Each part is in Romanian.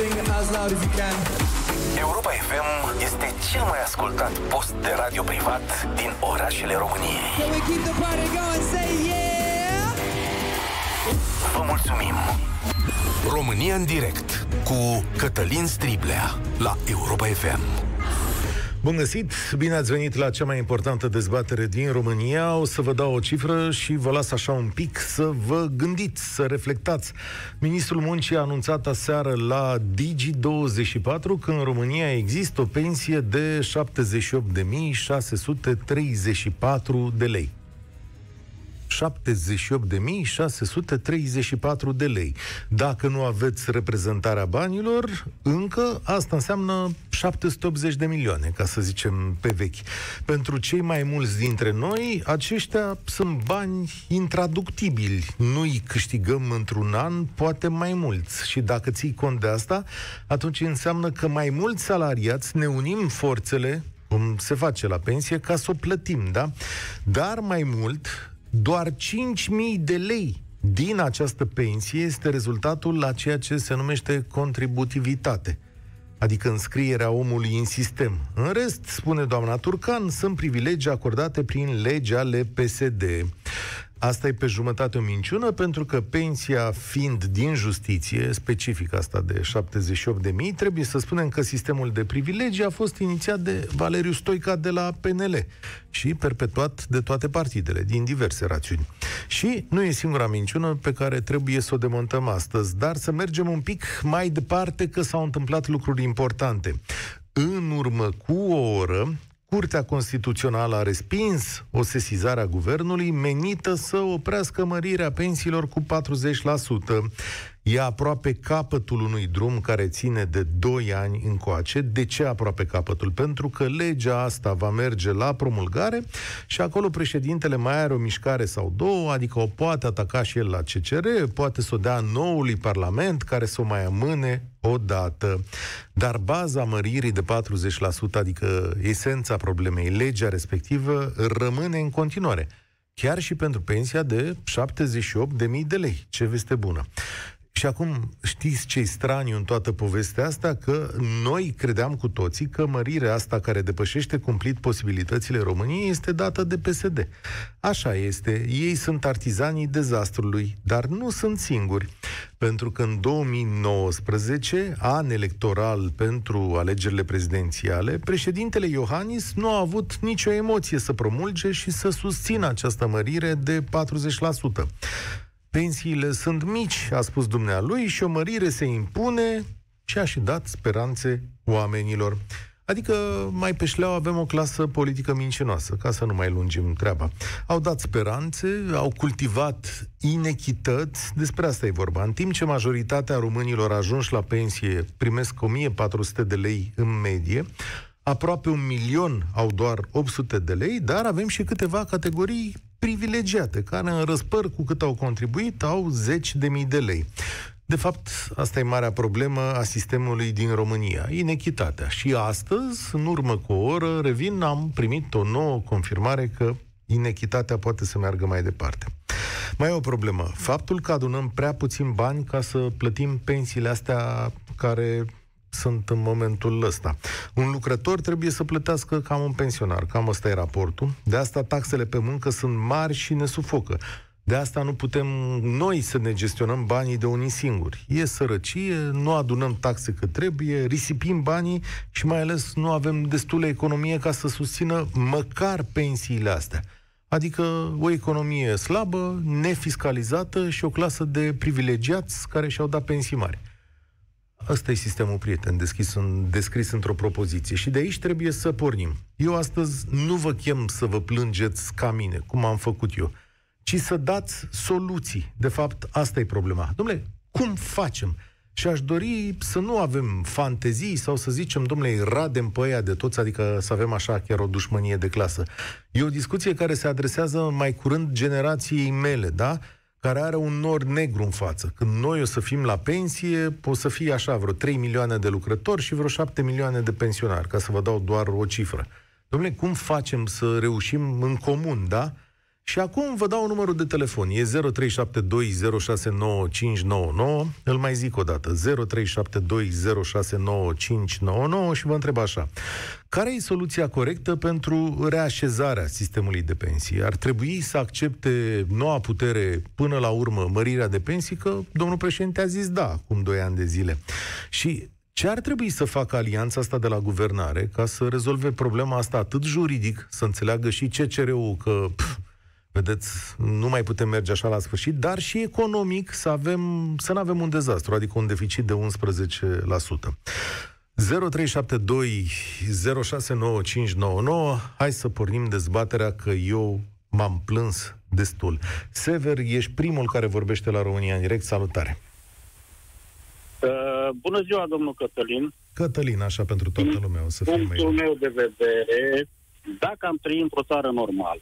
Sing as loud as you can. Europa FM este cel mai ascultat post de radio privat din orașele României. Can we keep the party going? Say yeah! Vă mulțumim! România în direct cu Cătălin Striblea la Europa FM. Bun găsit! Bine ați venit la cea mai importantă dezbatere din România. O să vă dau o cifră și vă las așa un pic să vă gândiți, să reflectați. Ministrul Muncii a anunțat aseară la Digi24 că în România există o pensie de 78.634 de lei. 78.634 de lei. Dacă nu aveți reprezentarea banilor, încă asta înseamnă 780 de milioane, ca să zicem pe vechi. Pentru cei mai mulți dintre noi, aceștia sunt bani intraductibili. Nu-i câștigăm într-un an, poate mai mulți. Și dacă ții cont de asta, atunci înseamnă că mai mulți salariați ne unim forțele cum se face la pensie, ca să o plătim, da? Dar mai mult, doar 5.000 de lei din această pensie este rezultatul la ceea ce se numește contributivitate adică înscrierea omului în sistem. În rest, spune doamna Turcan, sunt privilegii acordate prin legea ale PSD. Asta e pe jumătate o minciună, pentru că pensia fiind din justiție, specific asta de 78 de mii, trebuie să spunem că sistemul de privilegii a fost inițiat de Valeriu Stoica de la PNL și perpetuat de toate partidele, din diverse rațiuni. Și nu e singura minciună pe care trebuie să o demontăm astăzi, dar să mergem un pic mai departe că s-au întâmplat lucruri importante. În urmă cu o oră, Curtea Constituțională a respins o sesizare a guvernului menită să oprească mărirea pensiilor cu 40%. E aproape capătul unui drum care ține de 2 ani încoace. De ce aproape capătul? Pentru că legea asta va merge la promulgare și acolo președintele mai are o mișcare sau două, adică o poate ataca și el la CCR, poate să o dea noului Parlament care să o mai amâne o dată. Dar baza măririi de 40%, adică esența problemei, legea respectivă, rămâne în continuare chiar și pentru pensia de 78.000 de lei. Ce veste bună! Și acum știți ce-i straniu în toată povestea asta? Că noi credeam cu toții că mărirea asta care depășește cumplit posibilitățile României este dată de PSD. Așa este, ei sunt artizanii dezastrului, dar nu sunt singuri. Pentru că în 2019, an electoral pentru alegerile prezidențiale, președintele Iohannis nu a avut nicio emoție să promulge și să susțină această mărire de 40%. Pensiile sunt mici, a spus dumnealui, și o mărire se impune și a și dat speranțe oamenilor. Adică mai pe șleau avem o clasă politică mincinoasă, ca să nu mai lungim treaba. Au dat speranțe, au cultivat inechități, despre asta e vorba. În timp ce majoritatea românilor ajunși la pensie primesc 1400 de lei în medie, aproape un milion au doar 800 de lei, dar avem și câteva categorii privilegiate, care în răspăr cu cât au contribuit au zeci de mii de lei. De fapt, asta e marea problemă a sistemului din România, inechitatea. Și astăzi, în urmă cu o oră, revin, am primit o nouă confirmare că inechitatea poate să meargă mai departe. Mai e o problemă. Faptul că adunăm prea puțin bani ca să plătim pensiile astea care sunt în momentul ăsta. Un lucrător trebuie să plătească cam un pensionar, cam ăsta e raportul. De asta taxele pe muncă sunt mari și ne sufocă. De asta nu putem noi să ne gestionăm banii de unii singuri. E sărăcie, nu adunăm taxe cât trebuie, risipim banii și mai ales nu avem destulă economie ca să susțină măcar pensiile astea. Adică o economie slabă, nefiscalizată și o clasă de privilegiați care și-au dat pensii mari. Ăsta e sistemul prieten deschis în, descris într-o propoziție și de aici trebuie să pornim. Eu astăzi nu vă chem să vă plângeți ca mine, cum am făcut eu, ci să dați soluții. De fapt, asta e problema. Domnule, cum facem? Și aș dori să nu avem fantezii sau să zicem, domnule, radem pe aia de toți, adică să avem așa chiar o dușmănie de clasă. E o discuție care se adresează mai curând generației mele, da? Care are un nor negru în față. Când noi o să fim la pensie, o să fie așa, vreo 3 milioane de lucrători și vreo 7 milioane de pensionari, ca să vă dau doar o cifră. Domnule, cum facem să reușim în comun, da? Și acum vă dau numărul de telefon. E 0372069599. Îl mai zic o dată. 0372069599 și vă întreb așa. Care e soluția corectă pentru reașezarea sistemului de pensii? Ar trebui să accepte noua putere până la urmă mărirea de pensii? Că domnul președinte a zis da acum 2 ani de zile. Și ce ar trebui să facă alianța asta de la guvernare ca să rezolve problema asta atât juridic, să înțeleagă și CCR-ul că, pf, vedeți, nu mai putem merge așa la sfârșit, dar și economic să, avem, să nu avem un dezastru, adică un deficit de 11%. 0372 069599 Hai să pornim dezbaterea că eu m-am plâns destul. Sever, ești primul care vorbește la România în direct. Salutare! Uh, bună ziua, domnul Cătălin. Cătălin, așa pentru toată lumea, o să fie mai... Punctul meu de vedere, dacă am trăit într-o țară normală,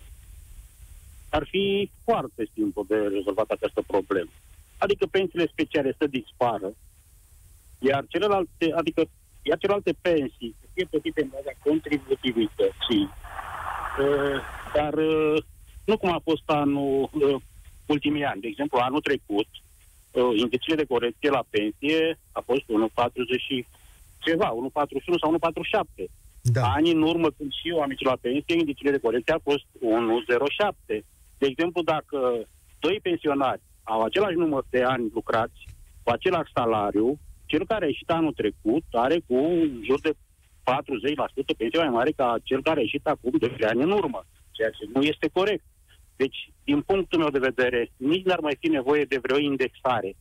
ar fi foarte simplu de rezolvat această problemă. Adică pensiile speciale să dispară, iar celelalte, adică iar celelalte pensii să fie plătite în baza contributivității, uh, dar uh, nu cum a fost anul, uh, ultimii ani. De exemplu, anul trecut, uh, indiciile de corecție la pensie a fost 1,40 și ceva, 1,41 sau 1,47. Da. Ani în urmă, când și eu am ieșit la pensie, indiciile de corecție a fost 1,07. De exemplu, dacă doi pensionari au același număr de ani lucrați, cu același salariu, cel care a ieșit anul trecut are cu în jur de 40% pensie mai mare ca cel care a ieșit acum de ani în urmă, ceea ce nu este corect. Deci, din punctul meu de vedere, nici n-ar mai fi nevoie de vreo indexare,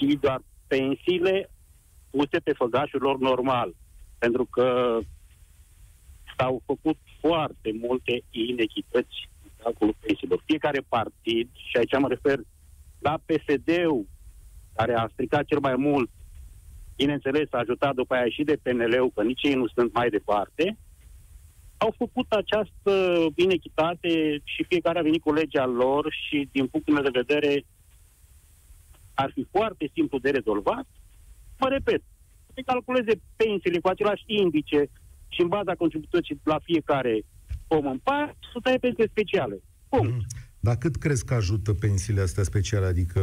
și doar pensiile puse pe făgașul lor normal. Pentru că s-au făcut foarte multe inechități în calculul pensiilor. Fiecare partid, și aici mă refer la PSD-ul, care a stricat cel mai mult, bineînțeles, a ajutat după aia și de PNL-ul, că nici ei nu sunt mai departe, au făcut această inechitate și fiecare a venit cu legea lor și, din punctul meu de vedere, ar fi foarte simplu de rezolvat. Mă repet, se calculeze pensiile cu același indice și în baza contribuției la fiecare om în parte, să taie pensie speciale. Punct. Mm. Dar cât crezi că ajută pensiile astea speciale? Adică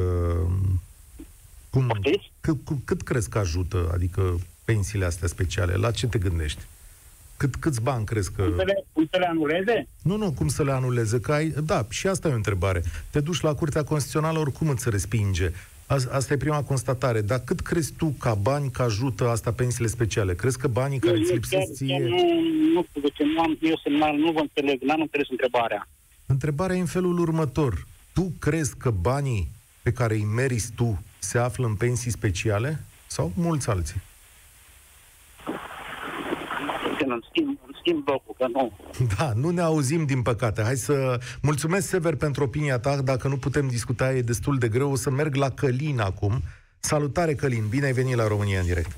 cum, Poftiți? cât, cât, cât crezi că ajută, adică pensiile astea speciale? La ce te gândești? Cât, câți bani crezi că... Cum să le, cum să le anuleze? Nu, nu, cum să le anuleze? Că ai... Da, și asta e o întrebare. Te duci la Curtea Constituțională, oricum îți respinge. As- Asta e prima constatare. Dar cât crezi tu ca bani că ajută asta pensiile speciale? Crezi că banii care îți Eu lipsesc chiar, ție... chiar nu, nu știu de ce, nu am, eu semnal, nu vă înțeleg, n-am înțeles întrebarea. Întrebarea e în felul următor. Tu crezi că banii pe care îi meriți tu se află în pensii speciale? Sau mulți alții? Când îmi schimb, îmi schimb locul, că nu. Da, nu ne auzim din păcate. Hai să... Mulțumesc, Sever, pentru opinia ta. Dacă nu putem discuta, e destul de greu. O să merg la Călin acum. Salutare, Călin. Bine ai venit la România în direct.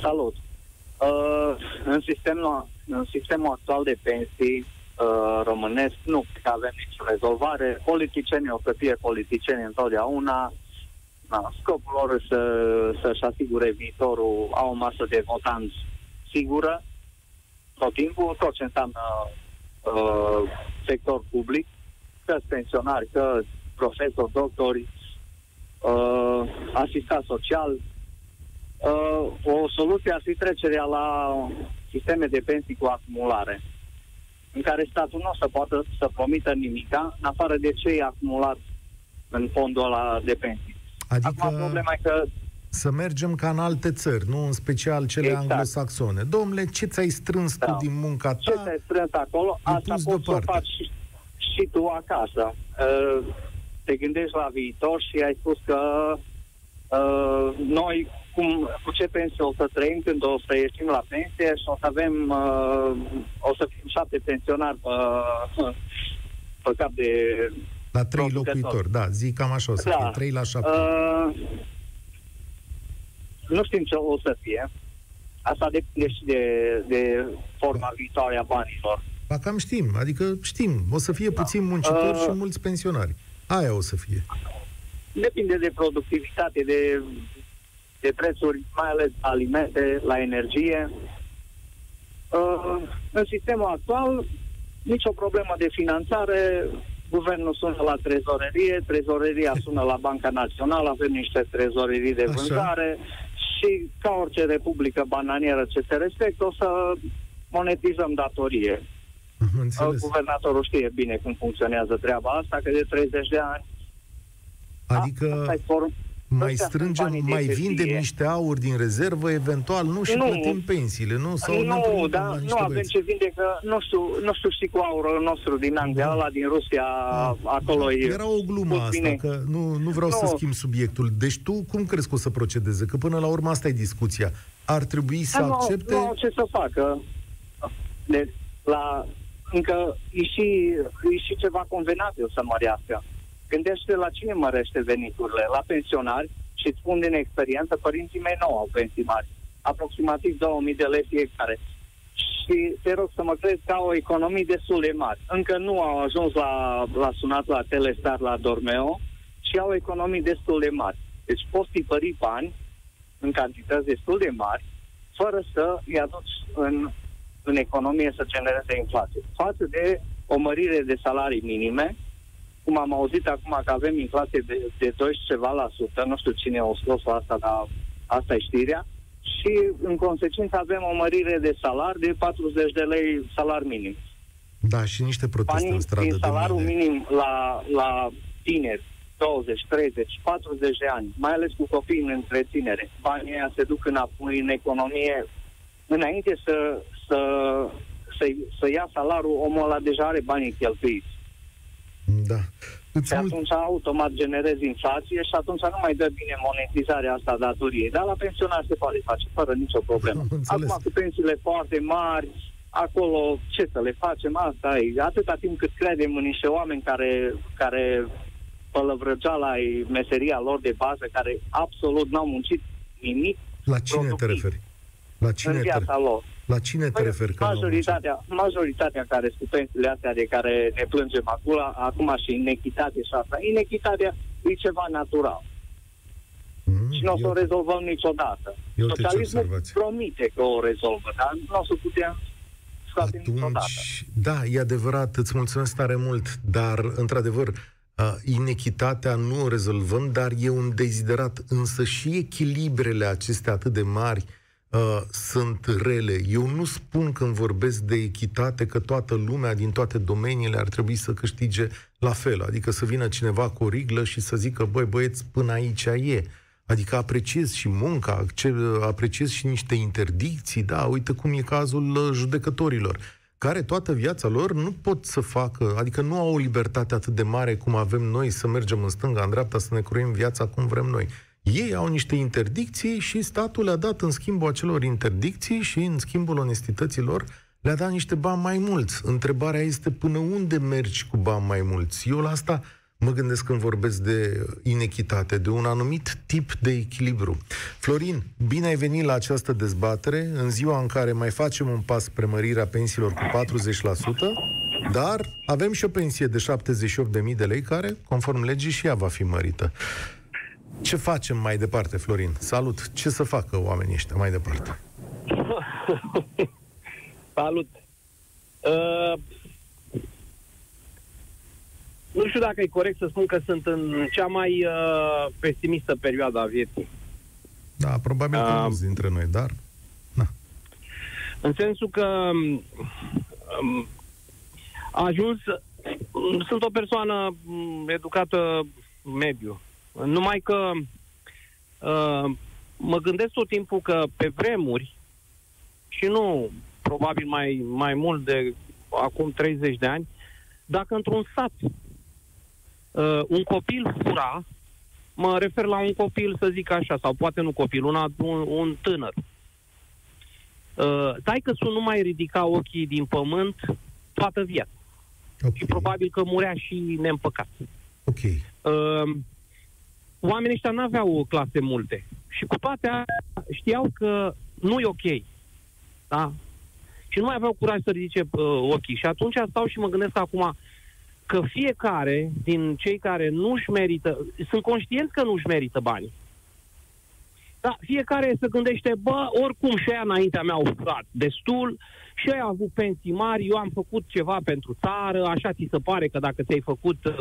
Salut! Uh, în, sistemul, în sistemul actual de pensii uh, românesc nu cred că avem nicio rezolvare. Politicienii o să fie politicieni întotdeauna. Na, scopul lor să, să-și asigure viitorul, au o masă de votanți sigură tot timpul, tot ce înseamnă uh, sector public, că pensionari, că profesori, doctori, uh, asistat social, Uh, o soluție ar fi trecerea la sisteme de pensii cu acumulare, în care statul nu o să poată să promită nimica, în afară de ce e acumulat în fondul ăla de pensii. Adică Acum problema e că să mergem ca în alte țări, nu în special cele Exact. anglosaxone. Domnule, ce ți-ai strâns Da. tu din munca ce ta? te-ai strâns acolo, e asta pus poți să o deoparte. faci și, și tu acasă. Uh, te gândești la viitor și ai spus că uh, noi cum, cu ce pensie o să trăim când o să ieșim la pensie și o să avem, uh, o să fim șapte pensionari pe, pe cap de... La trei producător. locuitori, da, zic cam așa o să Da. fie, 3 la 7. Uh, nu știm ce o să fie. Asta depinde și de, de forma viitoare a banilor. Ba cam știm, adică știm, o să fie puțin muncitori Uh, și mulți pensionari. Aia o să fie. Depinde de productivitate, de, de prețuri, mai ales la alimente, la energie. Uh, în sistemul actual, nicio problemă de finanțare, Guvernul sună la trezorerie, trezoreria sună la Banca Națională, avem niște trezorerii de Așa. Vânzare și ca orice republică bananieră ce se respectă, o să monetizăm datorie. Am înțeles. Guvernatorul știe bine cum funcționează treaba asta, că de 30 de ani Adică asta e form... mai ăștia sunt strângem, banii de mai hârtie. vindem niște aur din rezervă, eventual, nu, și Nu. plătim pensiile, nu? Sau ne nu, împrumutăm dar la nu niște avem băieți. ce vinde, că nu știu, nu știu și cu aurul nostru din Anglia, ăla din Rusia, acolo e... Ah. Era o glumă pus asta, bine. că nu, nu vreau să Nu. schimb subiectul. Deci tu cum crezi că o să procedeze? Că până la urmă asta e discuția. Ar trebui să Dar nu, accepte... Nu au ce să facă. De, la, încă e și, e și ceva convenabil să mărească. Gândește la cine mărește veniturile. La pensionari și îți spun din experiență, părinții mei nu au pensii mari. Aproximativ 2000 de lei fiecare. Și te rog să mă crezi că au economii destul de mari. Încă nu au ajuns la, la sunat la Telestar, la Dormeo și au economii destul de mari. Deci poți tipări bani în cantități destul de mari fără să îi aduci în, în economie să genereze inflație. Față de o mărire de salarii minime, cum am auzit acum că avem inflație de, de 12 ceva la sută, nu știu cine a scos asta, dar asta e știrea, și în consecință avem o mărire de salar de 40 de lei salar minim. Da, și niște proteste Banii în stradă din de salariul mâine. minim la, la tineri, 20, 30, 40 de ani, mai ales cu copii în întreținere, banii ăia se duc înapoi în economie înainte să, să, să, să ia salariul, omul ăla deja are banii cheltuiți. Da. Îți Și mult... atunci automat generezi inflație și atunci nu mai dă bine monetizarea asta a datoriei. Dar la pensionar se poate face fără nicio problemă. Am înțeles. Acum cu pensiile foarte mari, acolo ce să le facem, asta e. Atâta timp cât credem în niște oameni care, care pălăvrăgeala e meseria lor de bază, care absolut n-au muncit nimic La cine te productiv referi? La cine în te, viața lor. La cine te Păi, referi? Că nu am majoritatea, majoritatea care sunt pensiile astea de care ne plângem acum, acum și inechitate și asta. Inechitatea e ceva natural Mm, și nu o să eu- o rezolvăm niciodată. Eu uite ce Socialismul observație. promite că o rezolvă, dar nu o să putem scoate niciodată. Atunci, da, e adevărat, îți mulțumesc tare mult, dar, într-adevăr, uh, inechitatea nu o rezolvăm, dar e un deziderat, însă și echilibrele acestea atât de mari uh, sunt rele. Eu nu spun când vorbesc de echitate că toată lumea din toate domeniile ar trebui să câștige la fel, adică să vină cineva cu o riglă și să zică, băi băieți, până aici e. Adică apreciez și munca, ce- apreciez și niște interdicții, da, uite cum e cazul uh, judecătorilor, care toată viața lor nu pot să facă, adică nu au o libertate atât de mare cum avem noi să mergem în stânga, în dreapta, să ne croim viața cum vrem noi. Ei au niște interdicții și statul le-a dat în schimbul acelor interdicții și în schimbul onestității lor le-a dat niște bani mai mulți. Întrebarea este până unde mergi cu bani mai mulți. Eu la asta mă gândesc când vorbesc de inechitate, de un anumit tip de echilibru. Florin, bine ai venit la această dezbatere în ziua în care mai facem un pas spre mărirea pensiilor cu 40%, dar avem și o pensie de 78.000 de lei care, conform legii, și ea va fi mărită. Ce facem mai departe, Florin? Salut! Ce să facă oamenii ăștia mai departe? Salut! Uh, nu știu dacă e corect să spun că sunt în cea mai uh, pesimistă perioadă a vieții. Da, probabil că Um, mulți dintre noi, dar... În sensul că um, a ajuns... Sunt o persoană um, educată mediu. Numai că uh, mă gândesc tot timpul că pe vremuri și nu probabil mai, mai mult de acum 30 de ani, dacă într-un sat uh, un copil fura, mă refer la un copil, să zic așa, sau poate nu copil, una, un, un tânăr. Uh, tai că nu mai ridica ochii din pământ toată viața. Ok. Și probabil că murea și neîmpăcat. Ok. Uh, oamenii ăștia n-aveau clase multe. Și cu toate astea știau că nu e ok. Da? Și nu mai aveau curaj să ridice uh, ochii. Și atunci stau și mă gândesc acum că fiecare din cei care nu-și merită, sunt conștienți că nu-și merită banii. Da, fiecare se gândește, bă, oricum și aia înaintea mea au furat destul și ei au avut pensii mari, eu am făcut ceva pentru țară, așa ți se pare că dacă ți-ai făcut, uh,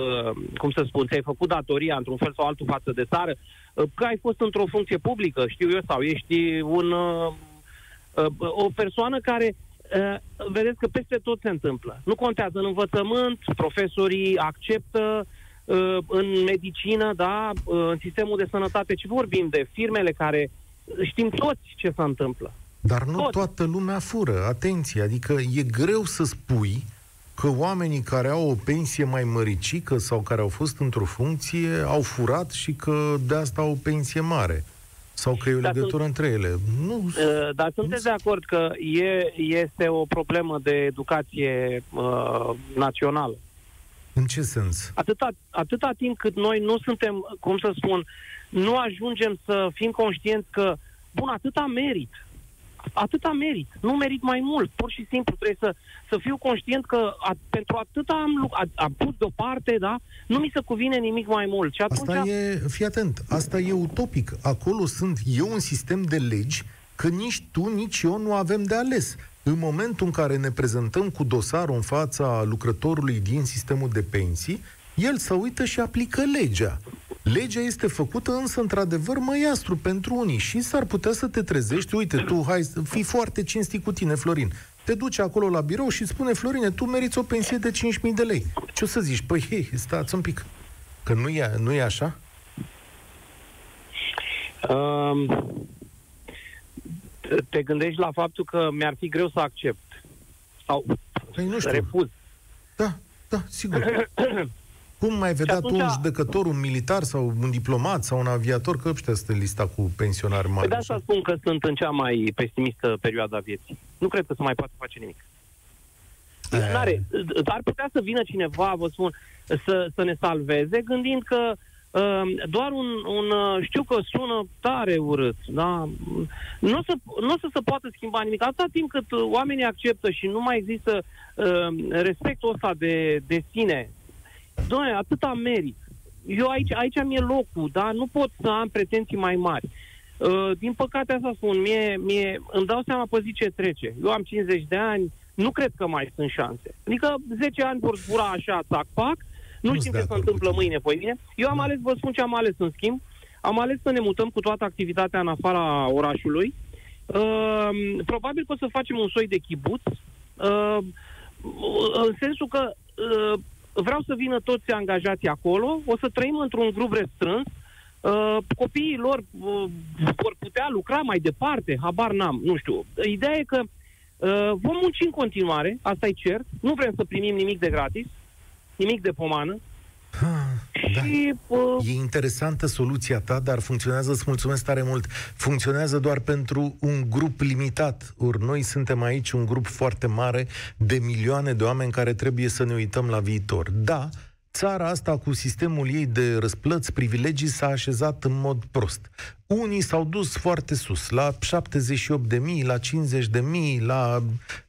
cum să spun, ți-ai făcut datoria într-un fel sau altul față de țară, uh, că ai fost într-o funcție publică, știu eu, sau ești un, uh, uh, o persoană care Uh, vedeți că peste tot se întâmplă. Nu contează în învățământ, profesorii acceptă, uh, în medicină, da, uh, în sistemul de sănătate, ce vorbim de firmele care știm toți ce se întâmplă. Dar nu Tot. toată lumea fură, atenție, adică e greu să spui că oamenii care au o pensie mai măricică sau care au fost într-o funcție au furat și că de asta au o pensie mare. Sau că e o Dar legătură între ele. Nu, Uh, Dar sunteți de acord că e, este o problemă de educație uh, națională? În ce sens? Atâta, atâta timp cât noi nu suntem, cum să spun, nu ajungem să fim conștienți că, bun, atâta merit. Atâta merit. Nu merit mai mult. Pur și simplu trebuie să, să fiu conștient că a, pentru atâta am, lu- a, am pus deoparte, da? Nu mi se cuvine nimic mai mult. Și atunci... Asta e, fii atent, asta e utopic. Acolo sunt eu un sistem de legi că nici tu, nici eu nu avem de ales. În momentul în care ne prezentăm cu dosarul în fața lucrătorului din sistemul de pensii, el să uită și aplică legea. Legea este făcută însă, într-adevăr, măiastru pentru unii și s-ar putea să te trezești, uite, tu, hai, fii foarte cinstit cu tine, Florin. Te duci acolo la birou și spune, Florine, tu meriți o pensie de 5.000 de lei. Ce o să zici? Păi, hei, stați un pic. Că nu e, nu e așa? Um, te- te gândești la faptul că mi-ar fi greu să accept sau Păi nu să știu. refuz. Da, da, sigur. Cum mai vedea atunci- tu un judecător, un militar sau un diplomat sau un aviator, că ăștia sunt lista cu pensionari Păi mari. de asta spun că sunt în cea mai pesimistă perioadă a vieții. Nu cred că se mai poate face nimic. Eh. N-are. Ar putea să vină cineva, vă spun, să, să ne salveze, gândind că uh, doar un, un, uh, știu că sună tare urât, da? Nu o să, nu o să se poată schimba nimic. Atâta timp cât uh, oamenii acceptă și nu mai există uh, respectul ăsta de, de sine, Doamne, atâta merit. Eu aici, aici mi-e locul, da? Nu pot să am pretenții mai mari. Uh, din păcate asta spun, mie, mie, îmi dau seama pe zi ce trece. Eu am 50 de ani, nu cred că mai sunt șanse. Adică 10 ani vor zbura așa, tac, pac, nu Nu știm sunt de ce se acord cu întâmplă tine. mâine, poi bine. Eu am ales, vă spun ce am ales în schimb, am ales să ne mutăm cu toată activitatea în afara orașului. Uh, probabil că o să facem un soi de chibuț, uh, în sensul că uh, vreau să vină toți angajații acolo, o să trăim într-un grup restrâns, uh, copiii lor uh, vor putea lucra mai departe, habar n-am, nu știu. Ideea e că uh, vom munci în continuare, asta e cert, nu vrem să primim nimic de gratis, nimic de pomană, Da. și uh, E interesantă soluția ta, dar funcționează, îți mulțumesc tare mult, funcționează doar pentru un grup limitat. Ori noi suntem aici un grup foarte mare de milioane de oameni care trebuie să ne uităm la viitor. Da, țara asta cu sistemul ei de răsplăți, privilegii s-a așezat în mod prost. Unii s-au dus foarte sus, la 78 de mii, la 50 de mii, la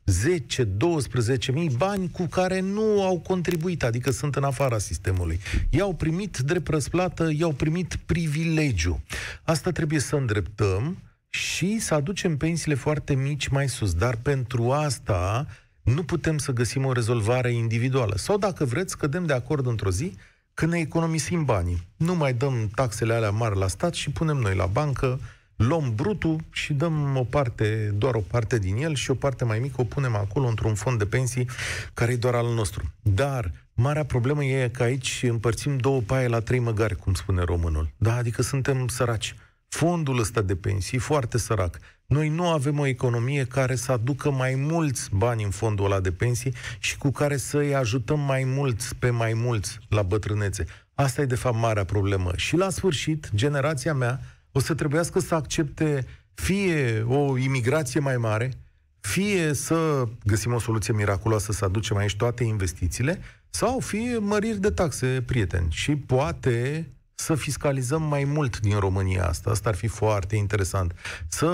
10, 12 mii, bani cu care nu au contribuit, adică sunt în afara sistemului. I-au primit drept răsplată, i-au primit privilegiu. Asta trebuie să îndreptăm și să aducem pensiile foarte mici mai sus. Dar pentru asta nu putem să găsim o rezolvare individuală. Sau dacă vreți, cădem de acord într-o zi că ne economisim banii. Nu mai dăm taxele alea mari la stat și punem noi la bancă, luăm brutul și dăm o parte, doar o parte din el și o parte mai mică o punem acolo într-un fond de pensii care e doar al nostru. Dar marea problemă e că aici împărțim două paie la trei măgari, cum spune românul. Da, adică suntem săraci. Fondul ăsta de pensii, foarte sărac. Noi nu avem o economie care să aducă mai mulți bani în fondul ăla de pensii și cu care să îi ajutăm mai mulți pe mai mulți la bătrânețe. Asta e de fapt marea problemă. Și la sfârșit, generația mea o să trebuiască să accepte fie o imigrație mai mare, fie să găsim o soluție miraculoasă să aducem aici toate investițiile, sau fie măriri de taxe, prieteni. Și poate să fiscalizăm mai mult din România asta. Asta ar fi foarte interesant. Să,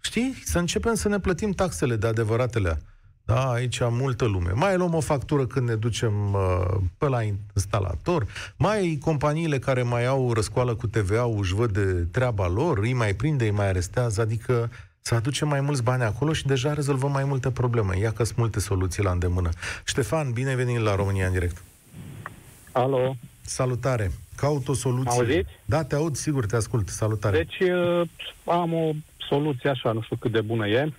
știi, să începem să ne plătim taxele de adevăratele. Da, aici am multă lume. Mai luăm o factură când ne ducem uh, pe la instalator. Mai companiile care mai au răscoală cu TVA-ul își văd de treaba lor, îi mai prinde, îi mai arestează. Adică să aducem mai mulți bani acolo și deja rezolvăm mai multe probleme. Ia că sunt multe soluții la îndemână. Ștefan, bine venit la România în direct. Alo, Salutare. Caut o soluție. Auziți? Da, te aud, sigur, te ascult. Salutare. deci uh, am o soluție așa, nu știu cât de bună e.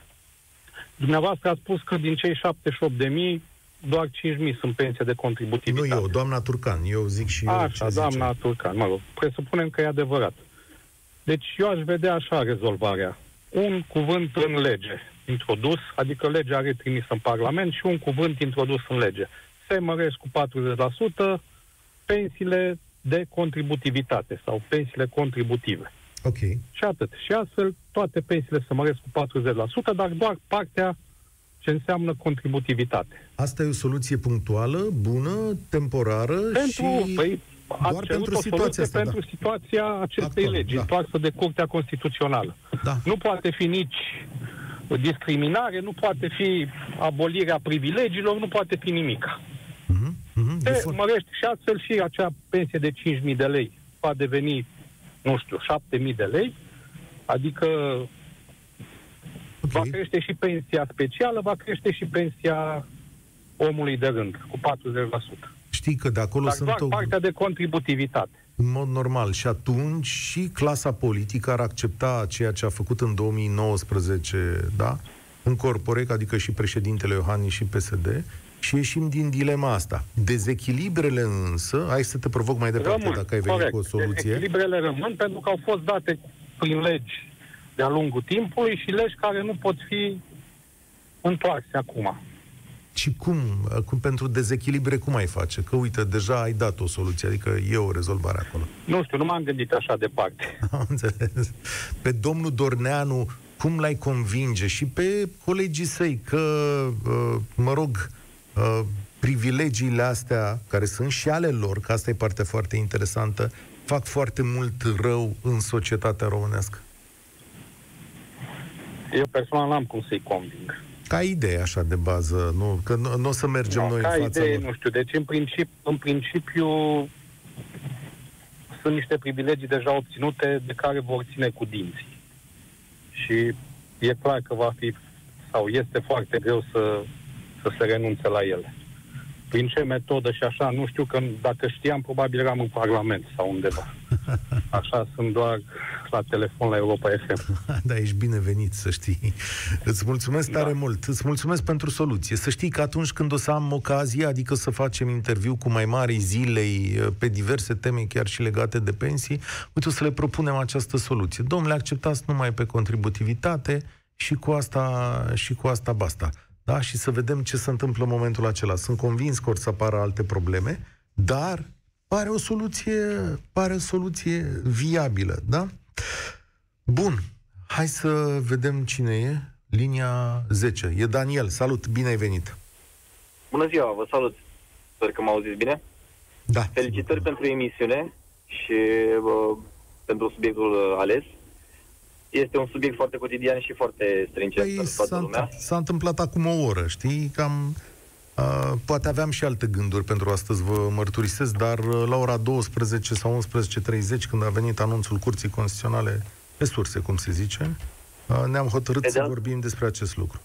Dumneavoastră a spus că din cei 78 de mii, doar 5 mii sunt pensie de nu contributivitate. eu, doamna Turcan. Eu zic și eu Așa, ce doamna zice. Turcan, mă rog, presupunem că e adevărat. Deci eu aș vedea așa rezolvarea. Un cuvânt în lege introdus, adică legea are trimisă în Parlament și un cuvânt introdus în lege. Se măresc cu 40% pensiile de contributivitate sau pensiile contributive. Ok. Și atât. Și astfel toate pensiile se măresc cu 40%, dar doar partea ce înseamnă contributivitate. Asta e o soluție punctuală, bună, temporară Pentru, și... păi, ați doar cerut pentru o situația soluție asta, pentru da. situația acestei Actuală, legi, da. întoarsă de Curtea Constituțională. Da. Nu poate fi nici discriminare, nu poate fi abolirea privilegiilor, nu poate fi nimic. Mhm, mhm, e Se foarte- mărește și astfel și acea pensie de 5.000 de lei va deveni, nu știu, 7.000 de lei, adică va ok. crește și pensia specială, va crește și pensia omului de rând, cu 40%. Știi că de acolo Dar sunt doar o, partea de contributivitate. în mod normal și atunci și clasa politică ar accepta ceea ce a făcut în 2019, da? În corporec, adică și președintele Iohannis și PSD, și ieșim din dilema asta. Dezechilibrele însă, hai să te provoc mai departe Rămân, dacă ai venit corect. cu o soluție. Echilibrele rămân pentru că au fost date prin legi de-a lungul timpului și legi care nu pot fi întoarse acum. Și cum, cum pentru dezechilibre, cum ai face? Că uite, deja ai dat o soluție, adică e o rezolvare acolo. Nu știu, nu m-am gândit așa departe. Am înțeles. Pe domnul Dorneanu, cum l-ai convinge? Și pe colegii săi că, uh, mă rog, uh, privilegiile astea, care sunt și ale lor, că asta e partea foarte interesantă, fac foarte mult rău în societatea românească. Eu personal n-am cum să-i conving. Ca idee așa de bază, nu, că nu, nu o să mergem No, noi ca în fața idee, lor. nu știu. Deci, în principiu, în principiu, sunt niște privilegii deja obținute de care vor ține cu dinții. Și e clar că va fi, sau este foarte greu să, să se renunțe la ele. Prin ce metodă și așa, nu știu că dacă știam, probabil eram în Parlament sau undeva. Așa sunt doar la telefon la Europa FM. Da, ești binevenit, să știi. Îți mulțumesc tare Da. mult. Îți mulțumesc pentru soluție. Să știi că atunci când o să am ocazia, adică să facem interviu cu mai mari zilei eh, pe diverse teme, chiar și legate de pensii, uite, o să le propunem această soluție. Domnule, acceptați numai pe contributivitate și cu asta, și cu asta basta. Da? Și să vedem ce se întâmplă în momentul acela. Sunt convins că or să apară alte probleme, dar pare o soluție, pare o soluție viabilă, da? Bun, hai să vedem cine e. Linia 10. E Daniel. Salut, bine ai venit. Bună ziua, vă salut. Sper că mă auziți bine. Da. Felicitări pentru emisiune și uh, pentru subiectul uh, ales. Este un subiect foarte cotidian și foarte stringent Păi, pentru toată s-a, lumea. s-a întâmplat acum o oră, știi? Cam... Uh, poate aveam și alte gânduri pentru astăzi, vă mărturisesc, dar uh, la ora 12 sau 11.30, când a venit anunțul Curții Constituționale pe surse, cum se zice, uh, ne-am hotărât Pe de să alt- vorbim despre acest lucru.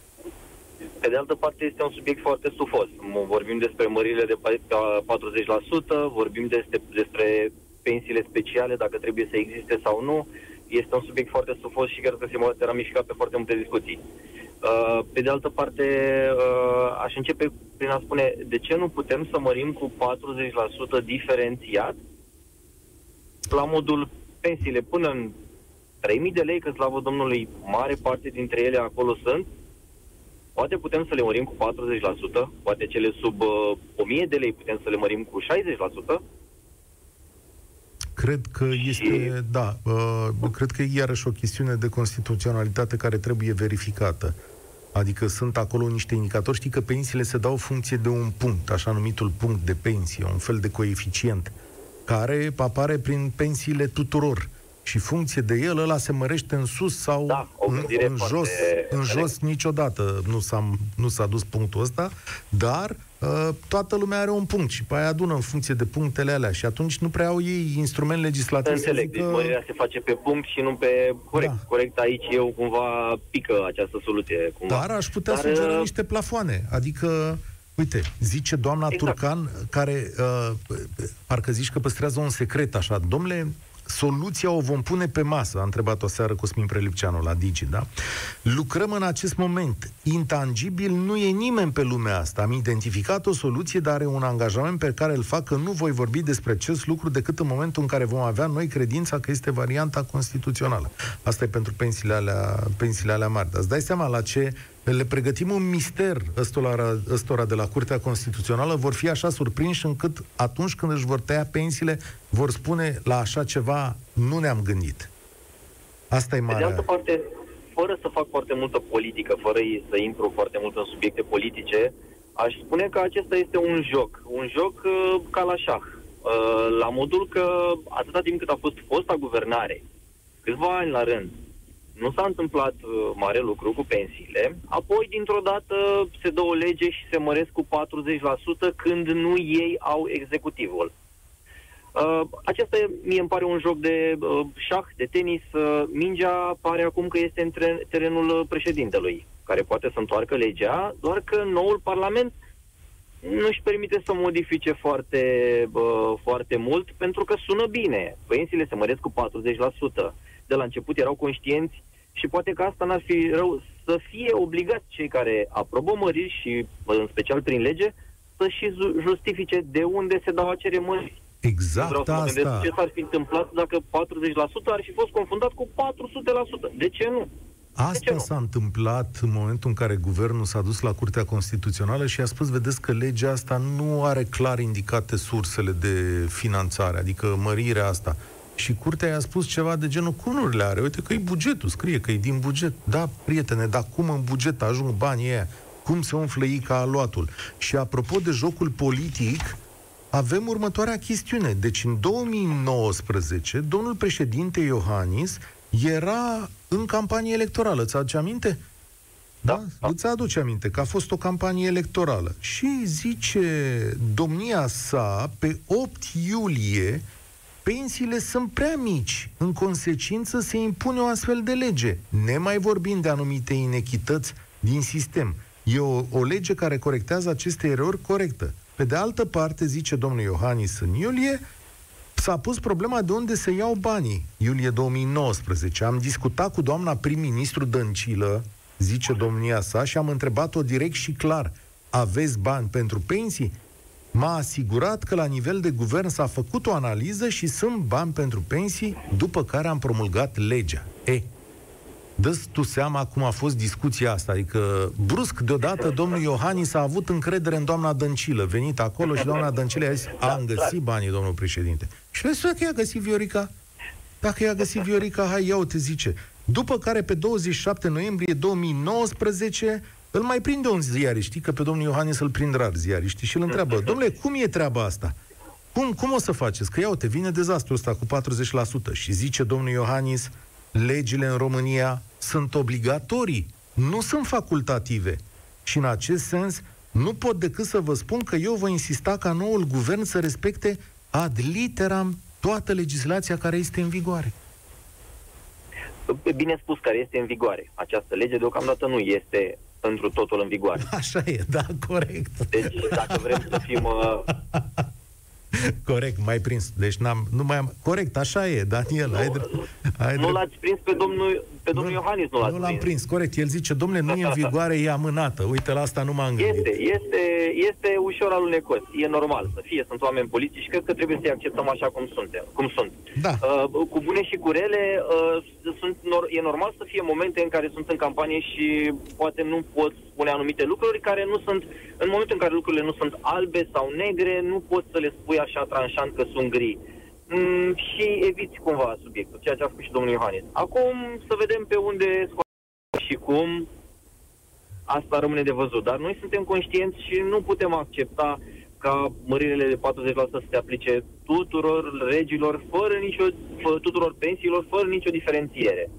Pe de altă parte, este un subiect foarte stufos. M- Vorbim despre mările de pa- pe 40%, vorbim despre, despre pensiile speciale, dacă trebuie să existe sau nu. Este un subiect foarte stufos și cred că se poate ramifica pe foarte multe discuții. Uh, Pe de altă parte, uh, aș începe prin a spune de ce nu putem să mărim cu 40% diferențiat la modul pensiile până în 3.000 de lei, că slavă Domnului, mare parte dintre ele acolo sunt, Poate putem să le mărim cu 40%, poate cele sub uh, 1000 de lei putem să le mărim cu 60%. Cred că este, da, uh, cred că e iarăși o chestiune de constituționalitate care trebuie verificată. Adică sunt acolo niște indicatori. Știi că pensiile se dau funcție de un punct, așa numitul punct de pensie, un fel de coeficient, care apare prin pensiile tuturor. Și funcție de el, ăla se mărește în sus sau Da, o în, gândire în foarte jos, în înțelept. jos niciodată nu s-a, nu s-a dus punctul ăsta, dar uh, toată lumea are un punct și pe aia adună în funcție de punctele alea și atunci nu prea au ei instrument legislativ să Înțeleg, deci zică... mărirea se face pe punct și nu pe... Corect, Da. corect, aici eu cumva pică această soluție. Cumva. Dar aș putea Dar, sugera uh, niște plafoane. Adică, uite, zice doamna Exact. Turcan, care uh, parcă zici că păstrează un secret așa. Domnule, soluția o vom pune pe masă, a întrebat o seară Cosmin Prelipceanu la Digi, da? Lucrăm în acest moment. Intangibil nu e nimeni pe lumea asta. Am identificat o soluție, dar are un angajament pe care îl fac că nu voi vorbi despre acest lucru decât în momentul în care vom avea noi credința că este varianta constituțională. Asta e pentru pensiile alea, pensiile alea mari. Dar îți dai seama la ce le pregătim un mister ăstora, ăstora de la Curtea Constituțională, vor fi așa surprinși încât atunci când își vor tăia pensiile, vor spune la așa ceva nu ne-am gândit. Asta e Pe de marea... altă parte, fără să fac foarte multă politică, fără să intru foarte mult în subiecte politice, aș spune că acesta este un joc. Un joc uh, ca la șah. Uh, la modul că atâta timp cât a fost fosta guvernare, câțiva ani la rând, nu s-a întâmplat uh, mare lucru cu pensiile, apoi dintr-o dată se dă o lege și se măresc cu 40% când nu ei au executivul. Uh, acesta e, mie îmi pare un joc de uh, șah, de tenis. Uh, mingea pare acum că este în tre- terenul uh, președintelui, care poate să întoarcă legea, doar că noul parlament nu își permite să modifice foarte, uh, foarte mult, pentru că sună bine. Pensiile se măresc cu 40%. De la început erau conștienți și poate că asta n-ar fi rău să fie obligați cei care aprobă măriri și, în special prin lege, să și ju- justifice de unde se dau acele măriri. Exact Vreau să mă gândesc asta. ce s-ar fi întâmplat dacă 40% ar fi fost confundat cu 400%. De ce nu? De ce Asta nu? s-a întâmplat în momentul în care guvernul s-a dus la Curtea Constituțională și a spus, vedeți că legea asta nu are clar indicate sursele de finanțare, adică mărirea asta. Și Curtea i-a spus ceva de genul, cum nu le are? Uite că e bugetul, scrie că e din buget. Da, prietene, dar cum în buget ajung banii ăia? Cum se umflă ei ca aluatul? Și apropo de jocul politic, avem următoarea chestiune. Deci în 2019, domnul președinte Iohannis era în campanie electorală. Ți aduce aminte? Da? da? Îți aduce aminte că a fost o campanie electorală. Și zice domnia sa, pe 8 iulie, pensiile sunt prea mici. În consecință se impune o astfel de lege. Nemai vorbind de anumite inechități din sistem. E o, o lege care corectează aceste erori corectă. Pe de altă parte, zice domnul Iohannis în iulie, s-a pus problema de unde se iau banii. Iulie 2019. Am discutat cu doamna prim-ministru Dăncilă, zice domnia sa, și am întrebat-o direct și clar. Aveți bani pentru pensii? M-a asigurat că la nivel de guvern s-a făcut o analiză și sunt bani pentru pensii, după care am promulgat legea. E, dă tu seama cum a fost discuția asta. Adică, brusc, deodată, domnul Iohannis a avut încredere în doamna Dăncilă. Venit acolo și doamna Dăncilă i-a zis, am găsit banii, domnul președinte. Și le spune că i-a găsit Viorica. Dacă i-a găsit Viorica, hai, ia te zice. După care, pe 27 noiembrie 2019, îl mai prinde un ziarist. Știi că pe domnul Iohannis îl prind rar ziariști și îl întreabă, domnule, cum e treaba asta? Cum, cum o să faceți? Că ia uite, vine dezastrul ăsta cu 40% și zice domnul Iohannis, legile în România sunt obligatorii, nu sunt facultative. Și în acest sens, nu pot decât să vă spun că eu voi insista ca noul guvern să respecte ad literam toată legislația care este în vigoare. Bine spus, care este în vigoare. Această lege deocamdată nu este întru totul în vigoare. Așa e, da, corect. Deci, dacă vrem să fim... Uh, Corect, mai prins. Deci n-am, nu mai am... Corect, așa e, Daniel, ai, drept, ai nu drept. l-ați prins pe domnul, pe domnul Iohannis, nu l-ați Nu l-am prins. prins, corect. El zice, domnule, nu e în vigoare, e amânată. Uite, la asta nu m-am gândit. Este, este, este ușor alunecos. E normal să fie. Sunt oameni politici și cred că trebuie să-i acceptăm așa cum, suntem, cum sunt. Da. Uh, cu bune și cu rele, uh, sunt nor- e normal să fie momente în care sunt în campanie și poate nu pot spune anumite lucruri care nu sunt, în momentul în care lucrurile nu sunt albe sau negre, nu poți să le spui așa tranșant că sunt gri. Mm, și eviți cumva subiectul, ceea ce a făcut și domnul Iohannis. Acum să vedem pe unde scoate și cum, asta rămâne de văzut. Dar noi suntem conștienți și nu putem accepta ca măririle de 40% să se aplice tuturor regilor, fără nicio, fă, tuturor pensiilor, fără nicio diferențiere.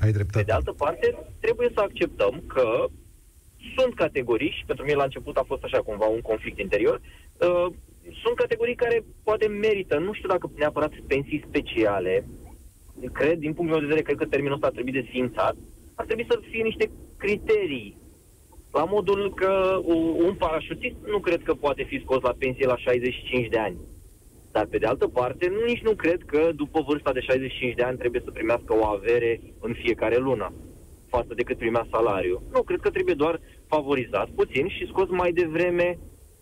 Ai Pe dreptate. de altă parte, trebuie să acceptăm că sunt categorii, și pentru mine la început a fost așa cumva un conflict interior, uh, sunt categorii care poate merită, nu știu dacă neapărat pensii speciale, cred, din punctul meu de vedere, cred că termenul ăsta ar trebui desfințat, ar trebui să fie niște criterii la modul că un parașutist nu cred că poate fi scos la pensie la 65 de ani. Dar pe de altă parte, nu, nici nu cred că după vârsta de 65 de ani trebuie să primească o avere în fiecare lună față de cât primea salariu. Nu, cred că trebuie doar favorizat puțin și scos mai devreme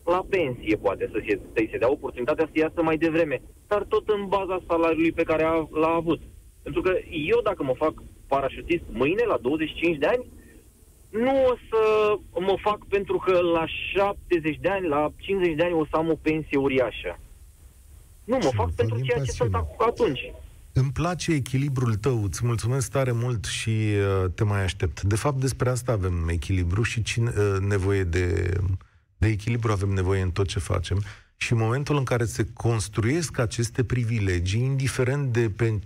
la pensie, poate să se, să se dea oportunitatea să iasă mai devreme, dar tot în baza salariului pe care a, l-a avut. Pentru că eu, dacă mă fac parașutist mâine, la 25 de ani, nu o să mă fac pentru că la 70 de ani, la 50 de ani o să am o pensie uriașă. Nu, mă fac pentru ceea ce sunt atunci. Îmi place echilibrul tău, îți mulțumesc tare mult și uh, te mai aștept. De fapt, despre asta avem echilibru și cine, uh, nevoie de, de echilibru avem nevoie în tot ce facem. Și în momentul în care se construiesc aceste privilegii, indiferent de pe,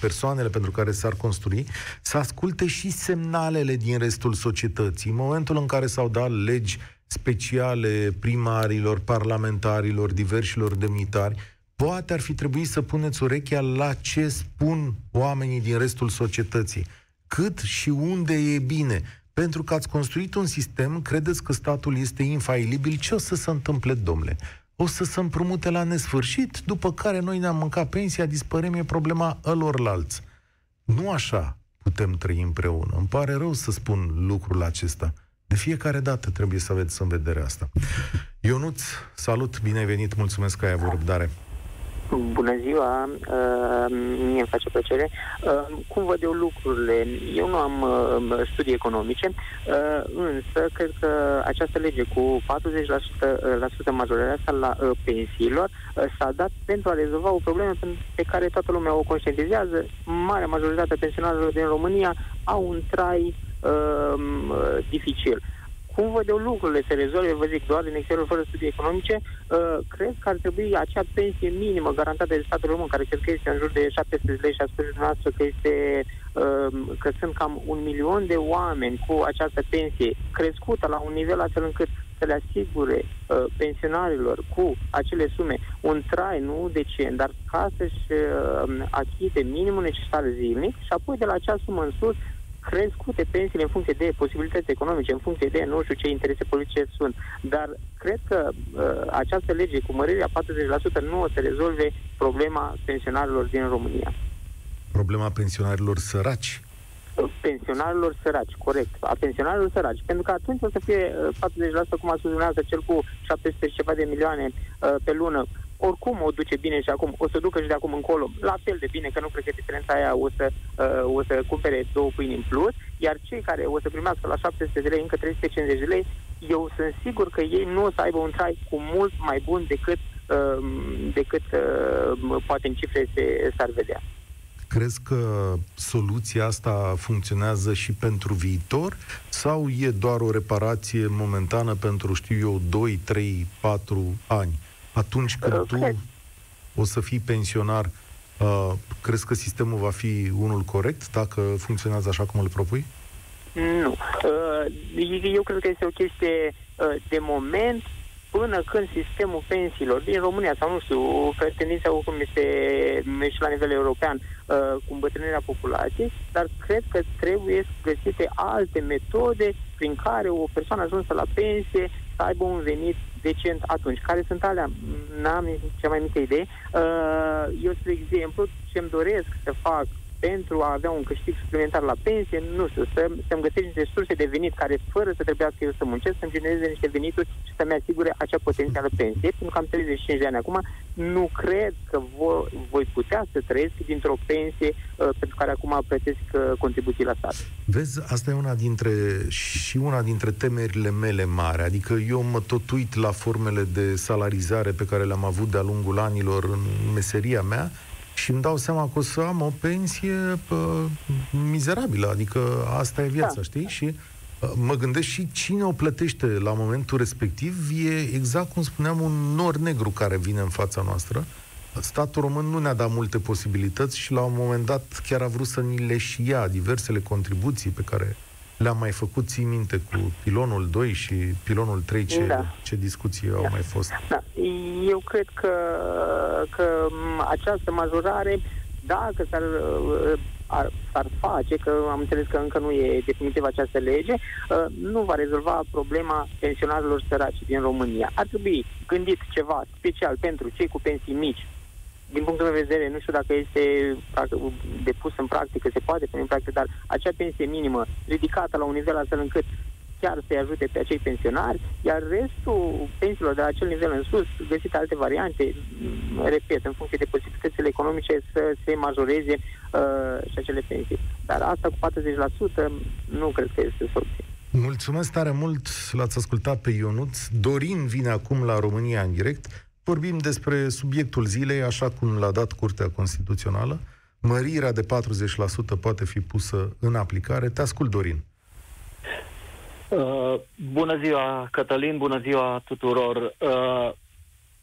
persoanele pentru care s-ar construi, să asculte și semnalele din restul societății. În momentul în care s-au dat legi speciale primarilor, parlamentarilor, diversilor demnitari, poate ar fi trebuit să puneți urechea la ce spun oamenii din restul societății. Cât și unde e bine. Pentru că ați construit un sistem, credeți că statul este infailibil, ce o să se întâmple, domnule? O să se împrumute la nesfârșit, după care noi ne-am mâncat pensia, dispărem, e problema ălorlalți. Nu așa putem trăi împreună. Îmi pare rău să spun lucrul acesta. De fiecare dată trebuie să aveți în vedere asta. Ionuț, salut, bine ai venit, mulțumesc că ai avut răbdare. Bună ziua, uh, mie îmi face plăcere. Uh, cum văd eu lucrurile? Eu nu am uh, studii economice, uh, însă cred că această lege cu 40% uh, majorarea asta la uh, pensiilor uh, s-a dat pentru a rezolva o problemă pe care toată lumea o conștientizează. Marea majoritate a pensionarilor din România au un trai uh, dificil. Uh, cum văd eu lucrurile se rezolve, vă zic, doar din exterior fără studii economice, uh, cred că ar trebui acea pensie minimă garantată de statul român, care cred că este în jur de 700 de lei și a spus dumneavoastră că este uh, că sunt cam un milion de oameni cu această pensie crescută la un nivel astfel încât să le asigure uh, pensionarilor cu acele sume un trai nu decent, dar ca să-și uh, achite minimul necesar zilnic și apoi de la acea sumă în sus crescute pensiile în funcție de posibilități economice, în funcție de nu știu ce interese politice sunt. Dar cred că uh, această lege cu mărirea 40% nu o să rezolve problema pensionarilor din România. Problema pensionarilor săraci? pensionarilor săraci, corect, a pensionarilor săraci, pentru că atunci o să fie 40%, uh, cum a spus dumneavoastră, cel cu 700 ceva de milioane uh, pe lună, oricum o duce bine și acum o să ducă și de acum încolo la fel de bine, că nu cred că diferența aia o să, uh, o să cumpere două pâini în plus, iar cei care o să primească la 700 de lei încă 350 de lei, eu sunt sigur că ei nu o să aibă un trai cu mult mai bun decât, uh, decât uh, poate în cifre se, s-ar vedea. Crezi că soluția asta funcționează și pentru viitor sau e doar o reparație momentană pentru, știu eu, 2, 3, 4 ani? Atunci când uh, tu cred. o să fii pensionar, uh, crezi că sistemul va fi unul corect dacă funcționează așa cum îl propui? Nu. Uh, eu cred că este o chestie uh, de moment până când sistemul pensiilor din România, sau nu știu, că tendința cum este și la nivel european, uh, cu îmbătrânirea populației, dar cred că trebuie găsite alte metode prin care o persoană ajunsă la pensie să aibă un venit decent atunci. Care sunt alea? N-am cea mai mică idee. Uh, eu, spre exemplu, ce-mi doresc să fac pentru a avea un câștig suplimentar la pensie, nu știu, să, să-mi găsesc niște surse de venit care, fără să trebuiască eu să muncesc, să-mi genereze niște venituri și să-mi asigure acea potențială pensie. Pentru că am 35 de ani acum, nu cred că vo- voi putea să trăiesc dintr-o pensie uh, pentru care acum plătesc uh, contribuții la stat. Vezi, asta e una dintre, și una dintre temerile mele mari. Adică eu mă tot uit la formele de salarizare pe care le-am avut de-a lungul anilor în meseria mea și îmi dau seama că o să am o pensie pă, mizerabilă, adică asta e viața, da. știi? Și mă gândesc și cine o plătește la momentul respectiv e exact cum spuneam un nor negru care vine în fața noastră. Statul român nu ne-a dat multe posibilități și la un moment dat chiar a vrut să ni le și ia diversele contribuții pe care le-am mai făcut, ții minte, cu pilonul 2 și pilonul 3, ce, Da. ce discuții au mai fost. Da, eu cred că, că m, această majorare, dacă s-ar, uh, ar, s-ar face, că am înțeles că încă nu e definitiv această lege, uh, nu va rezolva problema pensionarilor săraci din România. Ar trebui gândit ceva special pentru cei cu pensii mici. Din punctul meu de vedere, nu știu dacă este prac- depus în practică, se poate pune în practică, dar acea pensie minimă ridicată la un nivel astfel încât chiar să-i ajute pe acei pensionari, iar restul pensiilor de la acel nivel în sus, găsit alte variante, m, repet, în funcție de posibilitățile economice, să se majoreze uh, și acele pensii. Dar asta cu 40% nu cred că este soluție. Mulțumesc tare mult, l-ați ascultat pe Ionuț. Dorin vine acum la România în direct. Vorbim despre subiectul zilei, așa cum l-a dat Curtea Constituțională. Mărirea de 40% poate fi pusă în aplicare. Te ascult, Dorin. Uh, bună ziua, Cătălin, bună ziua tuturor. Uh,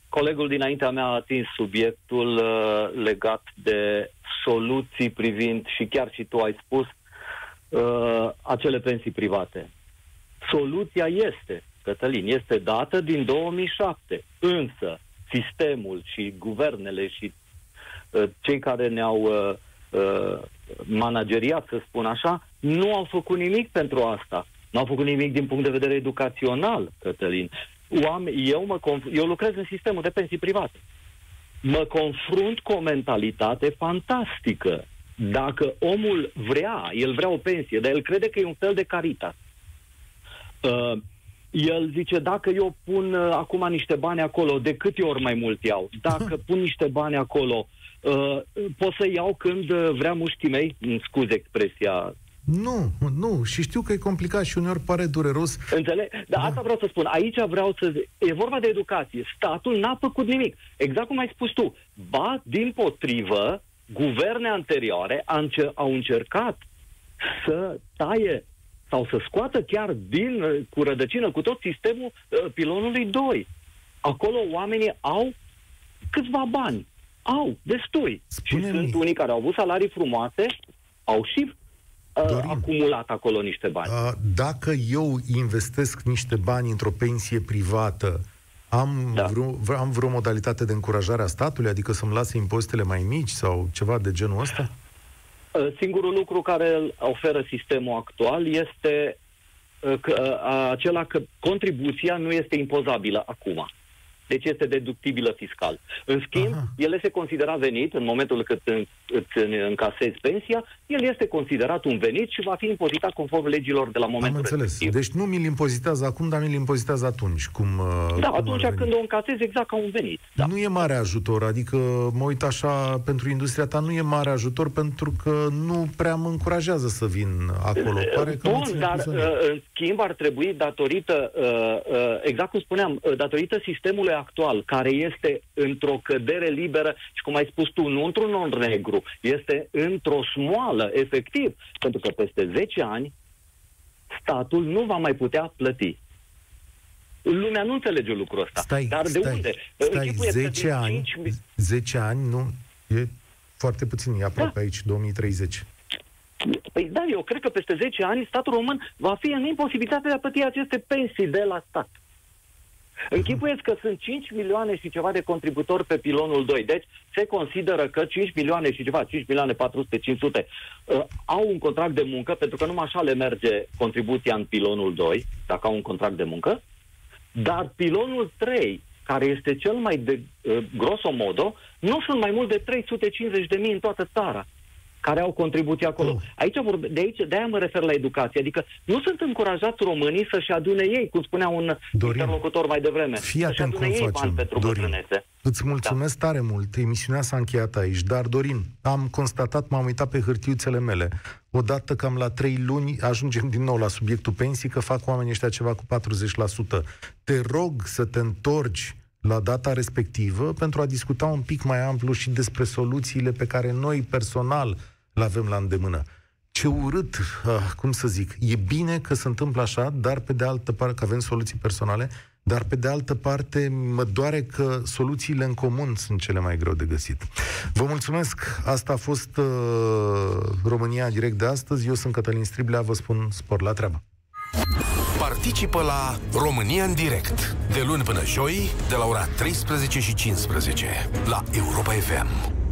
colegul dinaintea mea a atins subiectul uh, legat de soluții privind, și chiar și tu ai spus, uh, acele pensii private. Soluția este, Cătălin, este dată din 2007, însă sistemul și guvernele și uh, cei care ne-au uh, uh, manageriat, să spun așa, nu au făcut nimic pentru asta. Nu au făcut nimic din punct de vedere educațional, Cătălin. Oameni, eu, mă conf- eu lucrez în sistemul de pensii private. Mă confrunt cu o mentalitate fantastică. Dacă omul vrea, el vrea o pensie, dar el crede că e un fel de caritas. Uh, el zice, dacă eu pun uh, acum niște bani acolo, de câte ori mai mult iau? Dacă pun niște bani acolo, uh, pot să iau când uh, vrea mușchii mei? Îmi Scuze expresia Nu, nu, și știu că e complicat și uneori pare dureros. Înțeleg? Dar asta vreau să spun. Aici vreau să zic. E vorba de educație. Statul n-a făcut nimic. Exact cum ai spus tu. Ba, din potrivă, guverne anterioare au încer- au încercat să taie sau să scoată chiar din, uh, cu rădăcină, cu tot sistemul uh, pilonului 2. Acolo oamenii au câțiva bani. Au, destui. Spune-mi- și sunt unii care au avut salarii frumoase, au și uh, Dorin. acumulat acolo niște bani. A, Dacă eu investesc niște bani într-o pensie privată, am, Da. vreo, vreo- am vreo modalitate de încurajare a statului, adică să-mi lase impozitele mai mici sau ceva de genul ăsta? Uh, Singurul lucru care îl oferă sistemul actual este uh, că, uh, acela că contribuția nu este impozabilă acum. Deci este deductibilă fiscal. În schimb, Aha. el este considerat venit în momentul când îți îți încasezi pensia, el este considerat un venit și va fi impozitat conform legilor de la Am momentul înțeles. respectiv. Deci nu mi-l impozitează acum, dar mi-l impozitează atunci. Cum, uh, da, cum ar atunci veni. când o încasezi exact ca un venit. Da. Nu e mare ajutor, adică mă uit așa, pentru industria ta nu e mare ajutor pentru că nu prea mă încurajează să vin acolo. Pare că mă Bun, ține dar prizonier. uh, în schimb ar trebui datorită, uh, uh, exact cum spuneam, uh, datorită sistemului actual, care este într-o cădere liberă și cum ai spus tu, nu într-un non-negru, este într-o smoală, efectiv, pentru că peste 10 ani statul nu va mai putea plăti. Lumea nu înțelege lucrul ăsta. Stai, dar de stai, unde? stai, Închipuie că 10 din ani, 5 mi- 10 ani, nu, e foarte puțin, e aproape Da. aici, 2030. Păi da, eu cred că peste 10 ani statul român va fi în imposibilitate de a plăti aceste pensii de la stat. Închipuiesc că sunt 5 milioane și ceva de contributori pe pilonul 2. Deci se consideră că 5 milioane și ceva, 5 milioane 400, 500 uh, au un contract de muncă, pentru că numai așa le merge contribuția în pilonul 2, dacă au un contract de muncă. Dar pilonul 3, care este cel mai de uh, grosomodo, nu sunt mai mult de 350 de mii în toată țara care au contribuție acolo. Oh. Aici vorbe, de aici, de aia mă refer la educație. Adică nu sunt încurajați românii să-și adune ei, cum spunea un Dorin, interlocutor mai devreme. Fii să-și atent adune cum ei facem, bani pentru Dorin. bătrânețe. Îți mulțumesc da. tare mult. Emisiunea s-a încheiat aici. Dar, Dorin, am constatat, m-am uitat pe hârtiuțele mele. Odată cam la trei luni ajungem din nou la subiectul pensii, că fac oamenii ăștia ceva cu 40%. Te rog să te întorci la data respectivă pentru a discuta un pic mai amplu și despre soluțiile pe care noi personal le avem la îndemână. ce urât, uh, cum să zic, e bine că se întâmplă așa, dar pe de altă parte, că avem soluții personale, dar pe de altă parte mă doare că soluțiile în comun sunt cele mai greu de găsit. Vă mulțumesc, asta a fost uh, România direct de astăzi, eu sunt Cătălin Striblea, vă spun spor la treabă. Participă la România în direct, de luni până joi, de la ora 13 și 15, la Europa FM.